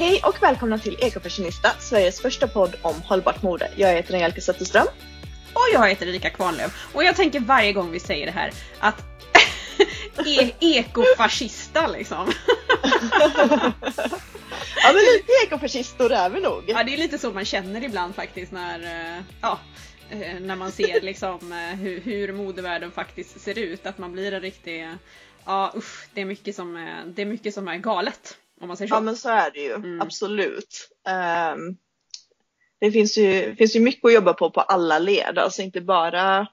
Hej och välkomna till Ekofashionista, Sveriges första podd om hållbart mode. Jag heter Angelica Zetterström. Och jag heter Erika Kvarnlöf. Och jag tänker varje gång vi säger det här att e ekofascista liksom. ja men lite ekofascistor är vi nog. Ja det är lite så man känner ibland faktiskt när, eh, ja, eh, när man ser liksom eh, hur, hur modevärlden faktiskt ser ut. Att man blir en riktig, ja usch, det är mycket som det är, mycket som är galet. Om man säger så. Ja men så är det ju, mm. absolut. Um, det finns ju, finns ju mycket att jobba på på alla led, alltså inte bara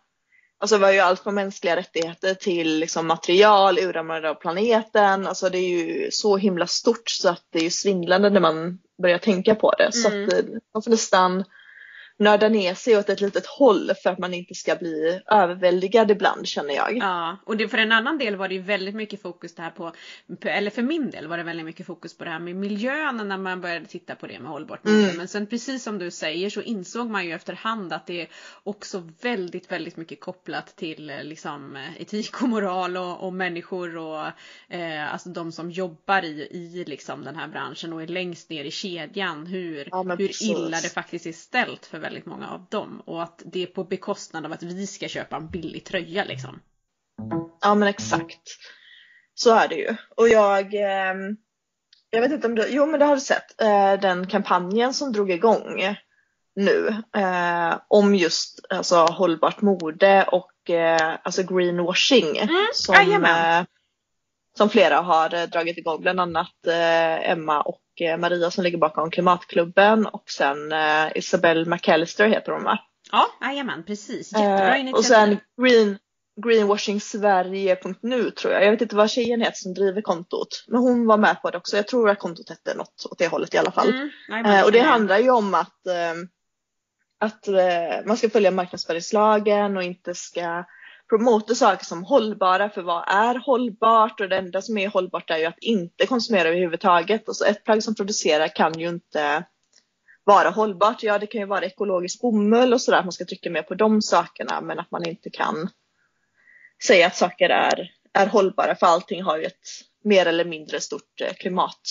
Alltså vi har ju allt från mänskliga rättigheter till liksom material, uranvärde av planeten. Alltså det är ju så himla stort så att det är svindlande när man börjar tänka på det. Mm. Så att mm. Eh, man får nästan nörda ner sig åt ett litet håll för att man inte ska bli överväldigad ibland känner jag. Ja, och det, för en annan del var det ju väldigt mycket fokus det här på, eller för min del var det väldigt mycket fokus på det här med miljön när man började titta på det med hållbart. Mm. Men sen precis som du säger så insåg man ju efterhand att det är också väldigt, väldigt mycket kopplat till eh, liksom eh, etik och moral och, och människor och eh, alltså de som jobbar i, i liksom den här branschen och är längst ner i kedjan hur, ja, hur illa det faktiskt är ställt för väldigt många av dem och att det är på bekostnad av att vi ska köpa en billig tröja liksom. Ja men exakt. Så är det ju. Och jag, eh, jag vet inte om du, jo men det har du sett, eh, den kampanjen som drog igång nu eh, om just alltså, hållbart mode och eh, alltså greenwashing. Mm, som, eh, som flera har eh, dragit igång, bland annat eh, Emma och Eh, Maria som ligger bakom Klimatklubben och sen eh, Isabelle McAllister heter hon va? Ja, jajamän precis. Jättebra initiativ. Eh, och sen Green, greenwashingsverige.nu tror jag. Jag vet inte vad tjejen heter som driver kontot. Men hon var med på det också. Jag tror att kontot hette något åt det hållet i alla fall. Mm, eh, och det handlar ju om att, eh, att eh, man ska följa marknadsföringslagen och inte ska promota saker som hållbara för vad är hållbart och det enda som är hållbart är ju att inte konsumera överhuvudtaget. Och så ett plagg som producerar kan ju inte vara hållbart. Ja, det kan ju vara ekologisk bomull och sådär, man ska trycka mer på de sakerna, men att man inte kan säga att saker är, är hållbara för allting har ju ett mer eller mindre stort eh, klimat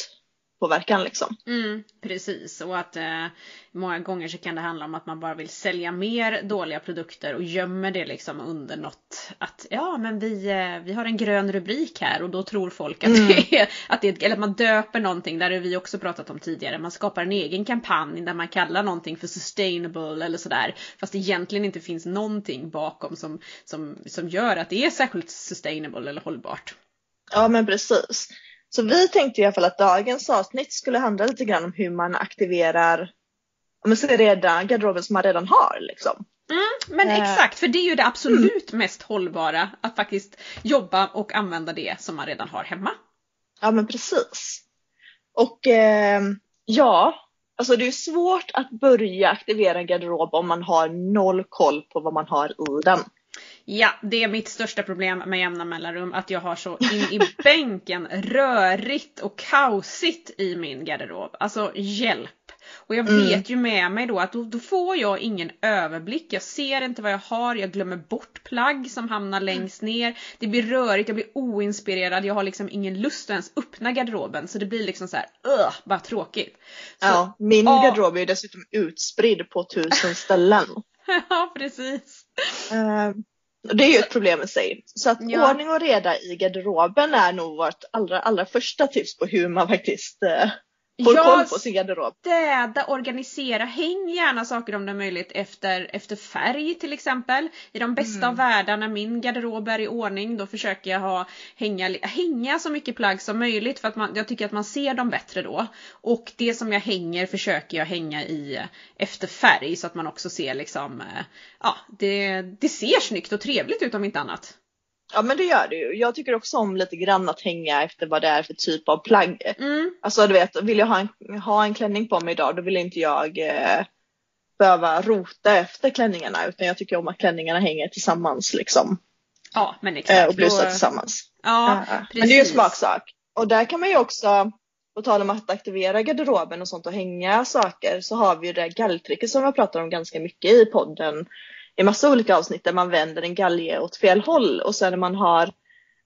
påverkan liksom. Mm, precis och att eh, många gånger så kan det handla om att man bara vill sälja mer dåliga produkter och gömmer det liksom under något att ja men vi, eh, vi har en grön rubrik här och då tror folk att mm. det är, att det är, eller att man döper någonting, där har vi också pratat om tidigare, man skapar en egen kampanj där man kallar någonting för sustainable eller sådär fast det egentligen inte finns någonting bakom som, som, som gör att det är särskilt sustainable eller hållbart. Ja men precis. Så vi tänkte i alla fall att dagens avsnitt skulle handla lite grann om hur man aktiverar men så redan garderoben som man redan har liksom. Mm, men eh. exakt, för det är ju det absolut mm. mest hållbara att faktiskt jobba och använda det som man redan har hemma. Ja men precis. Och eh, ja, alltså det är svårt att börja aktivera en garderob om man har noll koll på vad man har i den. Ja, det är mitt största problem med jämna mellanrum. Att jag har så in i bänken rörigt och kaosigt i min garderob. Alltså hjälp! Och jag mm. vet ju med mig då att då, då, får jag ingen överblick. Jag ser inte vad jag har, jag glömmer bort plagg som hamnar längst ner. Det blir rörigt, jag blir oinspirerad, jag har liksom ingen lust att ens öppna garderoben. Så det blir liksom så här, uh, bara tråkigt. Så, ja, min garderob är ju dessutom utspridd på tusen ställen. ja, precis. Uh, det är ju ett problem i sig. Så att ja. ordning och reda i garderoben är nog vårt allra, allra första tips på hur man faktiskt uh, får koll på sin garderob. Städa, organisera, häng gärna saker om det är möjligt efter, efter färg till exempel. I de bästa mm. av när min garderob är i ordning då försöker jag ha, hänga, hänga så mycket plagg som möjligt för att man, jag tycker att man ser dem bättre då. Och det som jag hänger försöker jag hänga i efter färg så att man också ser liksom, eh, ja det, det ser snyggt och trevligt ut om inte annat. Ja men det gör det ju. Jag tycker också om lite grann att hänga efter vad det är för typ av plagg. Mm. Alltså du vet, vill jag ha en, ha en klänning på mig idag då vill inte jag eh, behöva rota efter klänningarna utan jag tycker om att klänningarna hänger tillsammans liksom. Ja men exakt. Eh, och blusar då... tillsammans. Ja, ja, precis. Men det är ju en smaksak. Och där kan man ju också, på tal om att aktivera garderoben och sånt och hänga saker så har vi ju det galltricket som vi pratar om ganska mycket i podden i massa olika avsnitt där man vänder en galge åt fel håll och sen när man har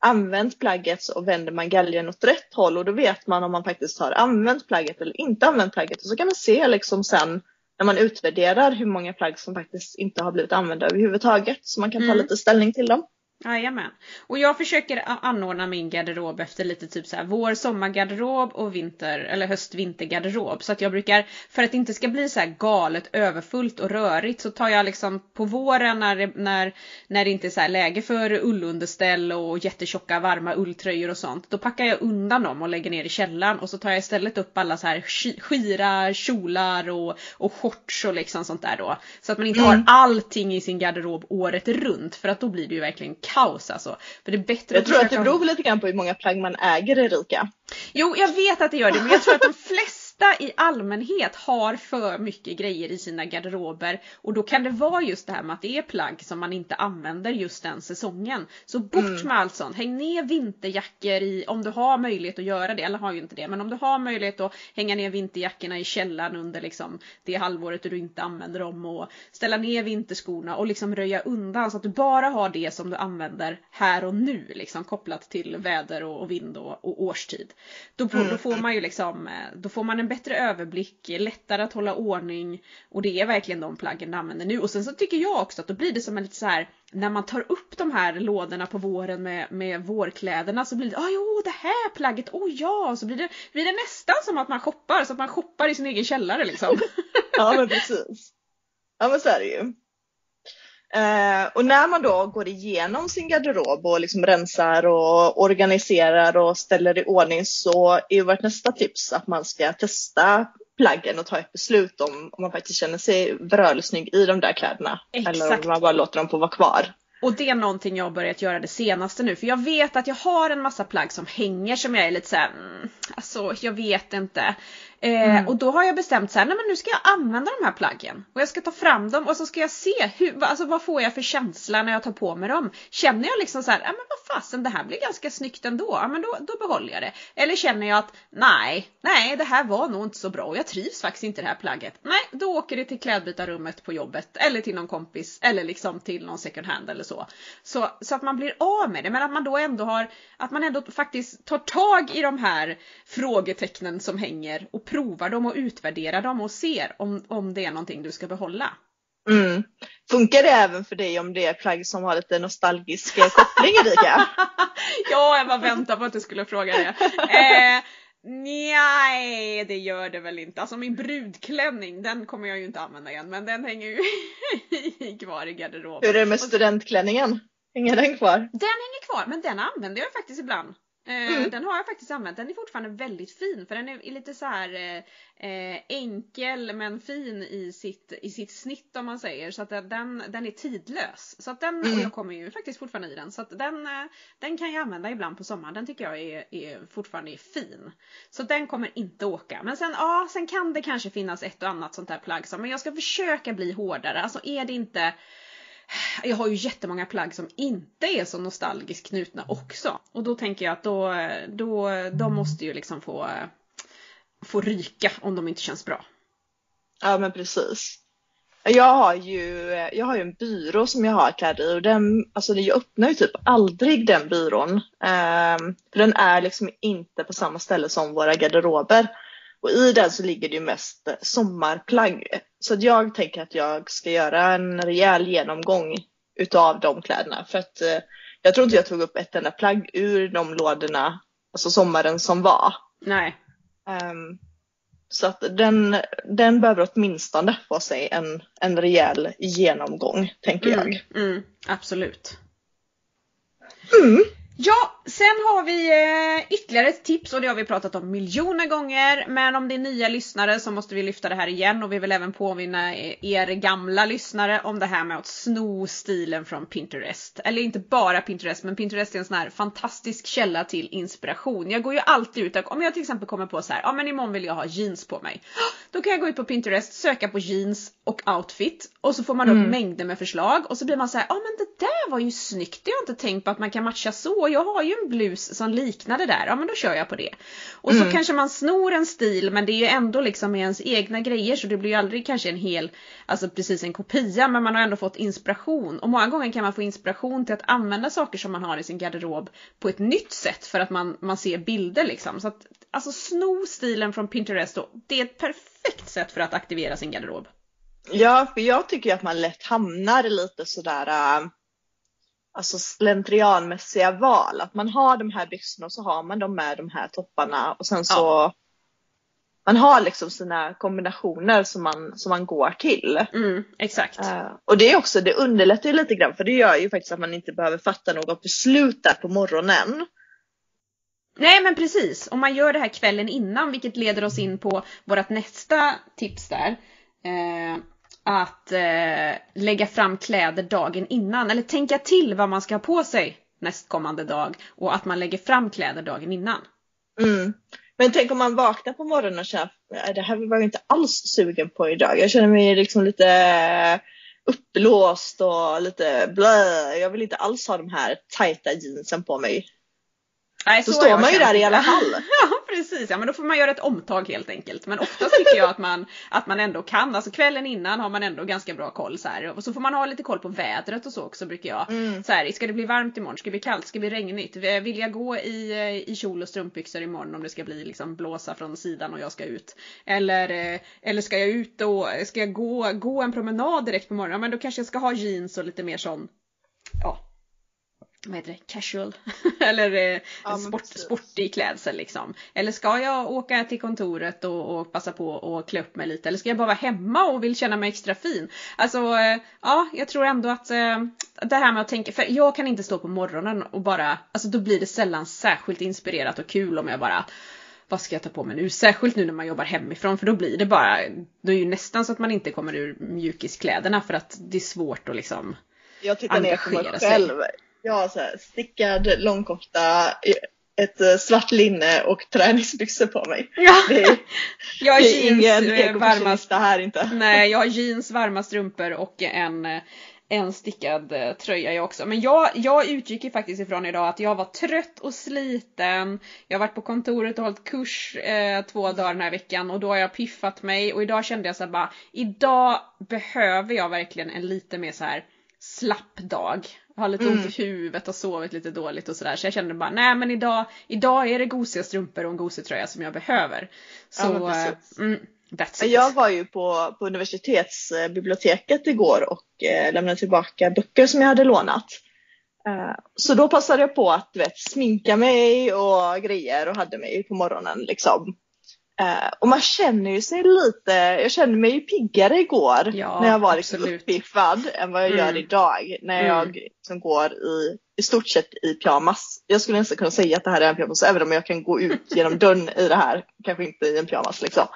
använt plagget och vänder man galgen åt rätt håll och då vet man om man faktiskt har använt plagget eller inte använt plagget och så kan man se liksom sen när man utvärderar hur många plagg som faktiskt inte har blivit använda överhuvudtaget så man kan ta mm. lite ställning till dem. Jajamän. Och jag försöker anordna min garderob efter lite typ så här vår sommargarderob och vinter eller höst vintergarderob. Så att jag brukar, för att det inte ska bli så här galet överfullt och rörigt så tar jag liksom på våren när det, när, när det inte är så läge för ullunderställ och jättetjocka varma ulltröjor och sånt. Då packar jag undan dem och lägger ner i källaren och så tar jag istället upp alla så här skira kjolar och, och shorts och liksom sånt där då. Så att man inte mm. har allting i sin garderob året runt för att då blir det ju verkligen kaos alltså. För det är bättre jag tror att det beror lite grann på hur många plagg man äger Erika. Jo, jag vet att det gör det, men jag tror att de flesta flesta i allmänhet har för mycket grejer i sina garderober och då kan det vara just det här med att det är plagg som man inte använder just den säsongen. Så bort mm. med allt sånt. Häng ner vinterjackor i, om du har möjlighet att göra det, eller har ju inte det, men om du har möjlighet att hänga ner vinterjackorna i källaren under liksom det halvåret du inte använder dem och ställa ner vinterskorna och liksom röja undan så att du bara har det som du använder här och nu liksom kopplat till väder och, och vind och, och årstid. Då, mm. då får man ju liksom, eh, då får man en bättre överblick, lättare att hålla ordning och det är verkligen de plaggen du använder nu. Och sen så tycker jag också att då blir det som en lite så här när man tar upp de här lådorna på våren med, med vårkläderna så blir det, ah, jo det här plagget, oh ja, så blir det, blir det nästan som att man shoppar, så att man shoppar i sin egen källare liksom. ja men precis. Ja men så är det ju. Eh, och när man då går igenom sin garderob och liksom rensar och organiserar och ställer i ordning så är vårt nästa tips att man ska testa plaggen och ta ett beslut om, om man faktiskt känner sig brödsnygg i de där kläderna. Exakt. Eller om man bara låter dem få vara kvar. Och det är någonting jag har börjat göra det senaste nu för jag vet att jag har en massa plagg som hänger som jag är lite såhär, mm, alltså jag vet inte. Eh, mm. Och då har jag bestämt så här, nej men nu ska jag använda de här plaggen. Och jag ska ta fram dem och så ska jag se hur, alltså vad får jag för känsla när jag tar på mig dem. Känner jag liksom så här, ja men vad fasen det här blir ganska snyggt ändå, ja men då, då behåller jag det. Eller känner jag att nej, nej det här var nog inte så bra och jag trivs faktiskt inte i det här plagget. Nej, då åker det till klädbytarrummet på jobbet eller till någon kompis eller liksom till någon second hand eller så. Så, så att man blir av med det men att man då ändå har, att man ändå faktiskt tar tag i de här frågetecknen som hänger och provar dem och utvärderar dem och ser om, om det är någonting du ska behålla. Mm. Funkar det även för dig om det är plagg som har lite nostalgisk koppling Erika? ja, jag bara väntade på att du skulle fråga det. Eh, Nej, det gör det väl inte. Alltså min brudklänning, den kommer jag ju inte använda igen, men den hänger ju kvar i garderoben. Hur är det med studentklänningen? Hänger den kvar? Den hänger kvar, men den använder jag faktiskt ibland. Eh, mm. Den har jag faktiskt använt. Den är fortfarande väldigt fin för den är lite så här eh, eh, enkel men fin i sitt, i sitt snitt om man säger. Så att den, den är tidlös. Så att den, mm. och jag kommer ju faktiskt fortfarande i den. Så att den, den kan jag använda ibland på sommaren. Den tycker jag är, är fortfarande är fin. Så den kommer inte åka. Men sen, ja, sen kan det kanske finnas ett och annat sånt där plagg som, men jag ska försöka bli hårdare. Alltså är det inte jag har ju jättemånga plagg som inte är så nostalgiskt knutna också. Och då tänker jag att då, då, de måste ju liksom få, få ryka om de inte känns bra. Ja men precis. Jag har ju, jag har ju en byrå som jag har kläder i och den, alltså jag öppnar ju typ aldrig den byrån. Um, för den är liksom inte på samma ställe som våra garderober. Och i den så ligger det ju mest sommarplagg. Så jag tänker att jag ska göra en rejäl genomgång utav de kläderna. För att eh, jag tror inte jag tog upp ett enda plagg ur de lådorna, alltså sommaren som var. Nej. Um, så att den, den behöver åtminstone få sig en, en rejäl genomgång, tänker mm, jag. Mm, absolut. Mm. Ja, sen har vi eh, ytterligare ett tips och det har vi pratat om miljoner gånger. Men om det är nya lyssnare så måste vi lyfta det här igen och vi vill även påminna er gamla lyssnare om det här med att sno stilen från Pinterest. Eller inte bara Pinterest, men Pinterest är en sån här fantastisk källa till inspiration. Jag går ju alltid ut, om jag till exempel kommer på så här, ja men imorgon vill jag ha jeans på mig. Då kan jag gå ut på Pinterest, söka på jeans och outfit och så får man upp mm. mängder med förslag och så blir man så här, ja men det där var ju snyggt, det har jag inte tänkt på att man kan matcha så jag har ju en blus som liknar det där, ja men då kör jag på det. Och så mm. kanske man snor en stil men det är ju ändå liksom med ens egna grejer så det blir ju aldrig kanske en hel, alltså precis en kopia men man har ändå fått inspiration. Och många gånger kan man få inspiration till att använda saker som man har i sin garderob på ett nytt sätt för att man, man ser bilder liksom. Så att, alltså sno stilen från Pinterest och det är ett perfekt sätt för att aktivera sin garderob. Ja, för jag tycker att man lätt hamnar lite sådär äh, alltså slentrianmässiga val. Att man har de här byxorna och så har man dem med de här topparna och sen så ja. man har liksom sina kombinationer som man, som man går till. Mm, exakt. Uh, och det är också, det underlättar ju lite grann för det gör ju faktiskt att man inte behöver fatta något beslut där på morgonen. Nej men precis, om man gör det här kvällen innan vilket leder oss in på vårt nästa tips där. Eh, att eh, lägga fram kläder dagen innan eller tänka till vad man ska ha på sig nästkommande dag och att man lägger fram kläder dagen innan. Mm. Men tänk om man vaknar på morgonen och känner det här var jag inte alls sugen på idag. Jag känner mig liksom lite uppblåst och lite blö. Jag vill inte alls ha de här tajta jeansen på mig. Nej, så, så står man ju där i alla fall. ja precis, ja men då får man göra ett omtag helt enkelt. Men oftast tycker jag att man, att man ändå kan, alltså kvällen innan har man ändå ganska bra koll så här. Och så får man ha lite koll på vädret och så också brukar jag. Mm. Så här, ska det bli varmt imorgon? Ska det bli kallt? Ska det bli regnigt? Vill jag gå i, i kjol och strumpbyxor imorgon om det ska bli liksom blåsa från sidan och jag ska ut? Eller, eh, eller ska jag ut och ska jag gå, gå en promenad direkt på morgonen? Ja, men då kanske jag ska ha jeans och lite mer sån ja, vad heter det, casual eller eh, ja, sport, sportig klädsel liksom. Eller ska jag åka till kontoret och, och passa på att klä upp mig lite eller ska jag bara vara hemma och vill känna mig extra fin? Alltså eh, ja, jag tror ändå att eh, det här med att tänka, för jag kan inte stå på morgonen och bara, alltså då blir det sällan särskilt inspirerat och kul om jag bara vad ska jag ta på mig nu? Särskilt nu när man jobbar hemifrån för då blir det bara, då är ju nästan så att man inte kommer ur mjukiskläderna för att det är svårt att liksom Jag tittar ner på mig själv. Sig. Jag har så här stickad långkofta, ett eh, svart linne och träningsbyxor på mig. Ja. Det är, jag har det är jeans, ingen eh, varma, här inte. Nej, jag har jeans, varma strumpor och en eh, en stickad tröja jag också. Men jag, jag utgick ju faktiskt ifrån idag att jag var trött och sliten. Jag har varit på kontoret och hållit kurs eh, två dagar den här veckan och då har jag piffat mig och idag kände jag så här bara, idag behöver jag verkligen en lite mer så här slapp dag har lite mm. ont i huvudet och sovit lite dåligt och sådär. Så jag kände bara, nej men idag, idag är det gosiga strumpor och en gosig tröja som jag behöver. Så, ja, mm, that's it. Jag var ju på, på universitetsbiblioteket igår och eh, lämnade tillbaka böcker som jag hade lånat. Uh, så då passade jag på att du vet, sminka mig och grejer och hade mig på morgonen liksom. Uh, och man känner ju sig lite, jag kände mig ju piggare igår ja, när jag var liksom uppiffad än vad jag mm. gör idag när mm. jag liksom går i, i stort sett i pyjamas. Jag skulle inte kunna säga att det här är en pyjamas även om jag kan gå ut genom dörren i det här, kanske inte i en pyjamas liksom.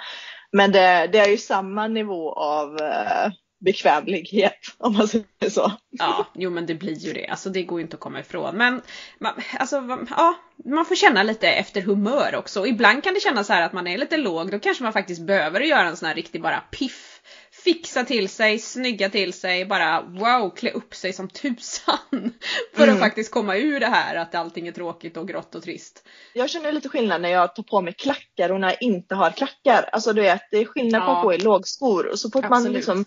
Men det, det är ju samma nivå av uh, bekvämlighet om man säger så. Ja, jo men det blir ju det. Alltså det går ju inte att komma ifrån. Men man, alltså, ja, man får känna lite efter humör också. ibland kan det kännas så här att man är lite låg. Då kanske man faktiskt behöver göra en sån här riktig bara piff. Fixa till sig, snygga till sig, bara wow, klä upp sig som tusan. För mm. att faktiskt komma ur det här att allting är tråkigt och grått och trist. Jag känner lite skillnad när jag tar på mig klackar och när jag inte har klackar. Alltså du vet, det är skillnad ja. på att gå i lågskor. Och så fort man liksom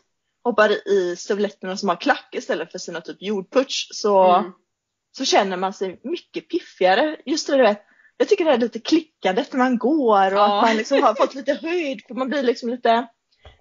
hoppar i stövletterna som har klack istället för sina typ jordputsch så, mm. så känner man sig mycket piffigare. Just det, vet, jag tycker det är lite klickandet när man går och ja. att man liksom har fått lite höjd för man blir liksom lite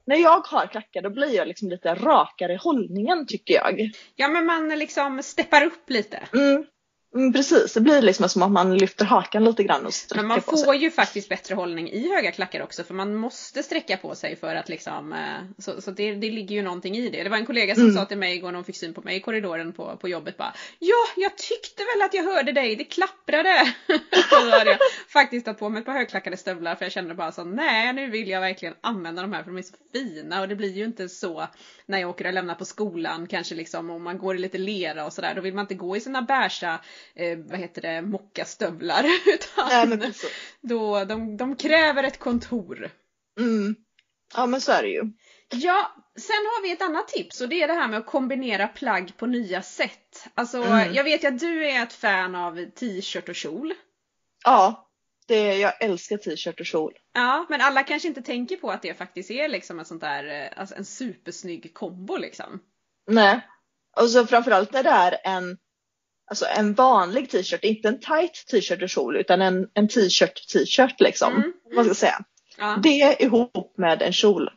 när jag har klackar då blir jag liksom lite rakare i hållningen tycker jag. Ja men man liksom steppar upp lite. Mm. Mm, precis, det blir liksom som att man lyfter hakan lite grann och sträcker Men man får sig. ju faktiskt bättre hållning i höga klackar också för man måste sträcka på sig för att liksom eh, Så, så det, det ligger ju någonting i det. Det var en kollega som mm. sa till mig igår när hon fick syn på mig i korridoren på, på jobbet bara Ja, jag tyckte väl att jag hörde dig, det klapprade! och då hade jag faktiskt tagit på mig ett par högklackade stövlar för jag kände bara så nej nu vill jag verkligen använda de här för de är så fina och det blir ju inte så när jag åker och lämnar på skolan kanske liksom om man går i lite lera och sådär då vill man inte gå i sina bärsa eh, vad heter det, mockastövlar. Utan Nej, då, de, de kräver ett kontor. Mm. Ja men så är det ju. Ja, sen har vi ett annat tips och det är det här med att kombinera plagg på nya sätt. Alltså mm. jag vet ju att du är ett fan av t-shirt och kjol. Ja, det, jag älskar t-shirt och kjol. Ja, men alla kanske inte tänker på att det faktiskt är liksom en sånt där, eh, alltså en supersnygg kombo liksom. Nej, och så framförallt när det är en, alltså en vanlig t-shirt, inte en tight t-shirt och kjol utan en, en t-shirt t-shirt liksom. Mm. Man ska säga. Ja. Det ihop med en kjol.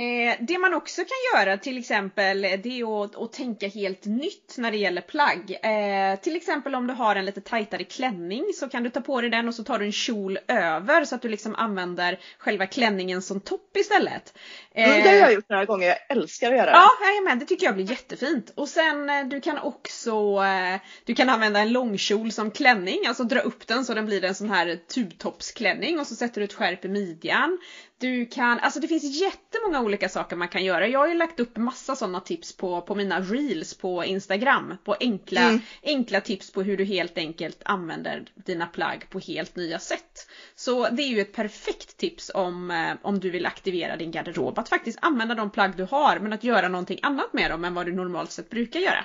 Eh, det man också kan göra till exempel det är att, att tänka helt nytt när det gäller plagg. Eh, till exempel om du har en lite tajtare klänning så kan du ta på dig den och så tar du en kjol över så att du liksom använder själva klänningen som topp istället. Eh, mm, det har jag gjort några gånger, jag älskar att göra det. Ja, men det tycker jag blir jättefint. Och sen eh, du kan också eh, du kan använda en långkjol som klänning, alltså dra upp den så den blir en sån här tubtoppsklänning och så sätter du ett skärp i midjan. Du kan, alltså det finns jättemånga olika saker man kan göra. Jag har ju lagt upp massa sådana tips på, på mina reels på Instagram. På enkla, mm. enkla tips på hur du helt enkelt använder dina plagg på helt nya sätt. Så det är ju ett perfekt tips om, eh, om du vill aktivera din garderob. Att faktiskt använda de plagg du har men att göra någonting annat med dem än vad du normalt sett brukar göra.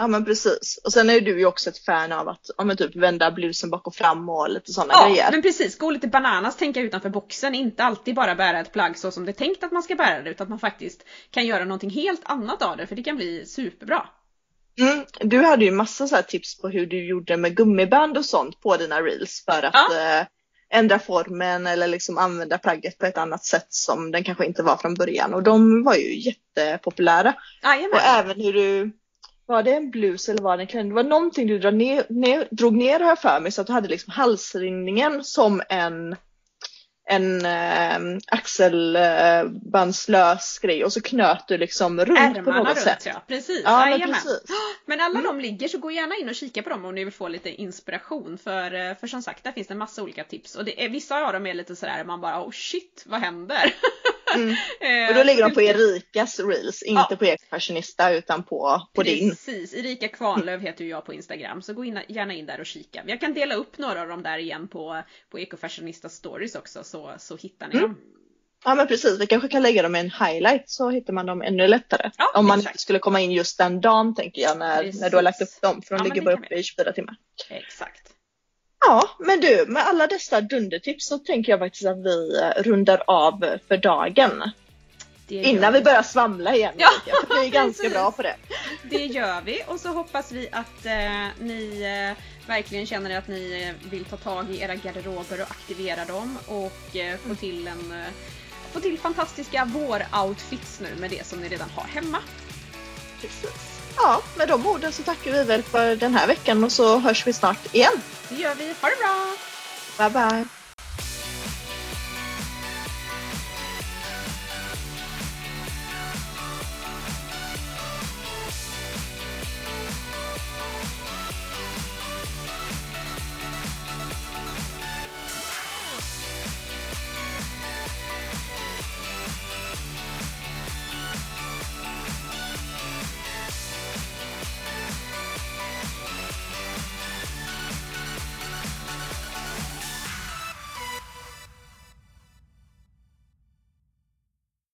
Ja men precis. Och sen är du ju också ett fan av att ja, men typ vända blusen bak och fram och lite sådana ja, grejer. Ja men precis, gå lite bananas, tänka utanför boxen. Inte alltid bara bära ett plagg så som det är tänkt att man ska bära det utan att man faktiskt kan göra någonting helt annat av det för det kan bli superbra. Mm, du hade ju massa så tips på hur du gjorde med gummiband och sånt på dina reels för att ja. eh, ändra formen eller liksom använda plagget på ett annat sätt som den kanske inte var från början och de var ju jättepopulära. Jajamän. Och även hur du var det en blus eller var det en klänning? Det var någonting du drog ner, ner, drog ner här för mig så att du hade liksom halsringningen som en en äh, axelbandslös grej och så knöt du liksom runt Ärmarna på något runt, sätt. Ja, precis. Ja, men, precis. men alla mm. de ligger så gå gärna in och kika på dem om ni vill få lite inspiration för, eh, för som sagt där finns det en massa olika tips och det är, vissa av dem är lite sådär man bara oh shit vad händer? Mm. Eh, och då ligger de på Erikas reels, inte ja. på Ekofashionista utan på, på Precis. din. Precis, Erika Kvarnlöv heter ju jag på Instagram så gå in, gärna in där och kika. Jag kan dela upp några av dem där igen på, på Ekofashionista stories också så, så hittar ni mm. dem. Ja men precis, vi kanske kan lägga dem i en highlight så hittar man dem ännu lättare. Ja, Om man exakt. skulle komma in just den dagen tänker jag när, när du har lagt upp dem för de ja, ligger bara uppe i 24 timmar. Exakt. Ja, men du, med alla dessa dundertips så tänker jag faktiskt att vi eh, rundar av för dagen. Innan vi börjar svamla igen. Ja, vi är ganska bra på det. Det gör vi och så hoppas vi att eh, ni eh, verkligen känner att ni eh, vill ta tag i era garderober och aktivera dem och eh, få till en eh, få till fantastiska vår-outfits nu med det som ni redan har hemma. Precis. Ja, med de orden så tackar vi väl för den här veckan och så hörs vi snart igen. Det gör vi. Ha det bra! Bye bye!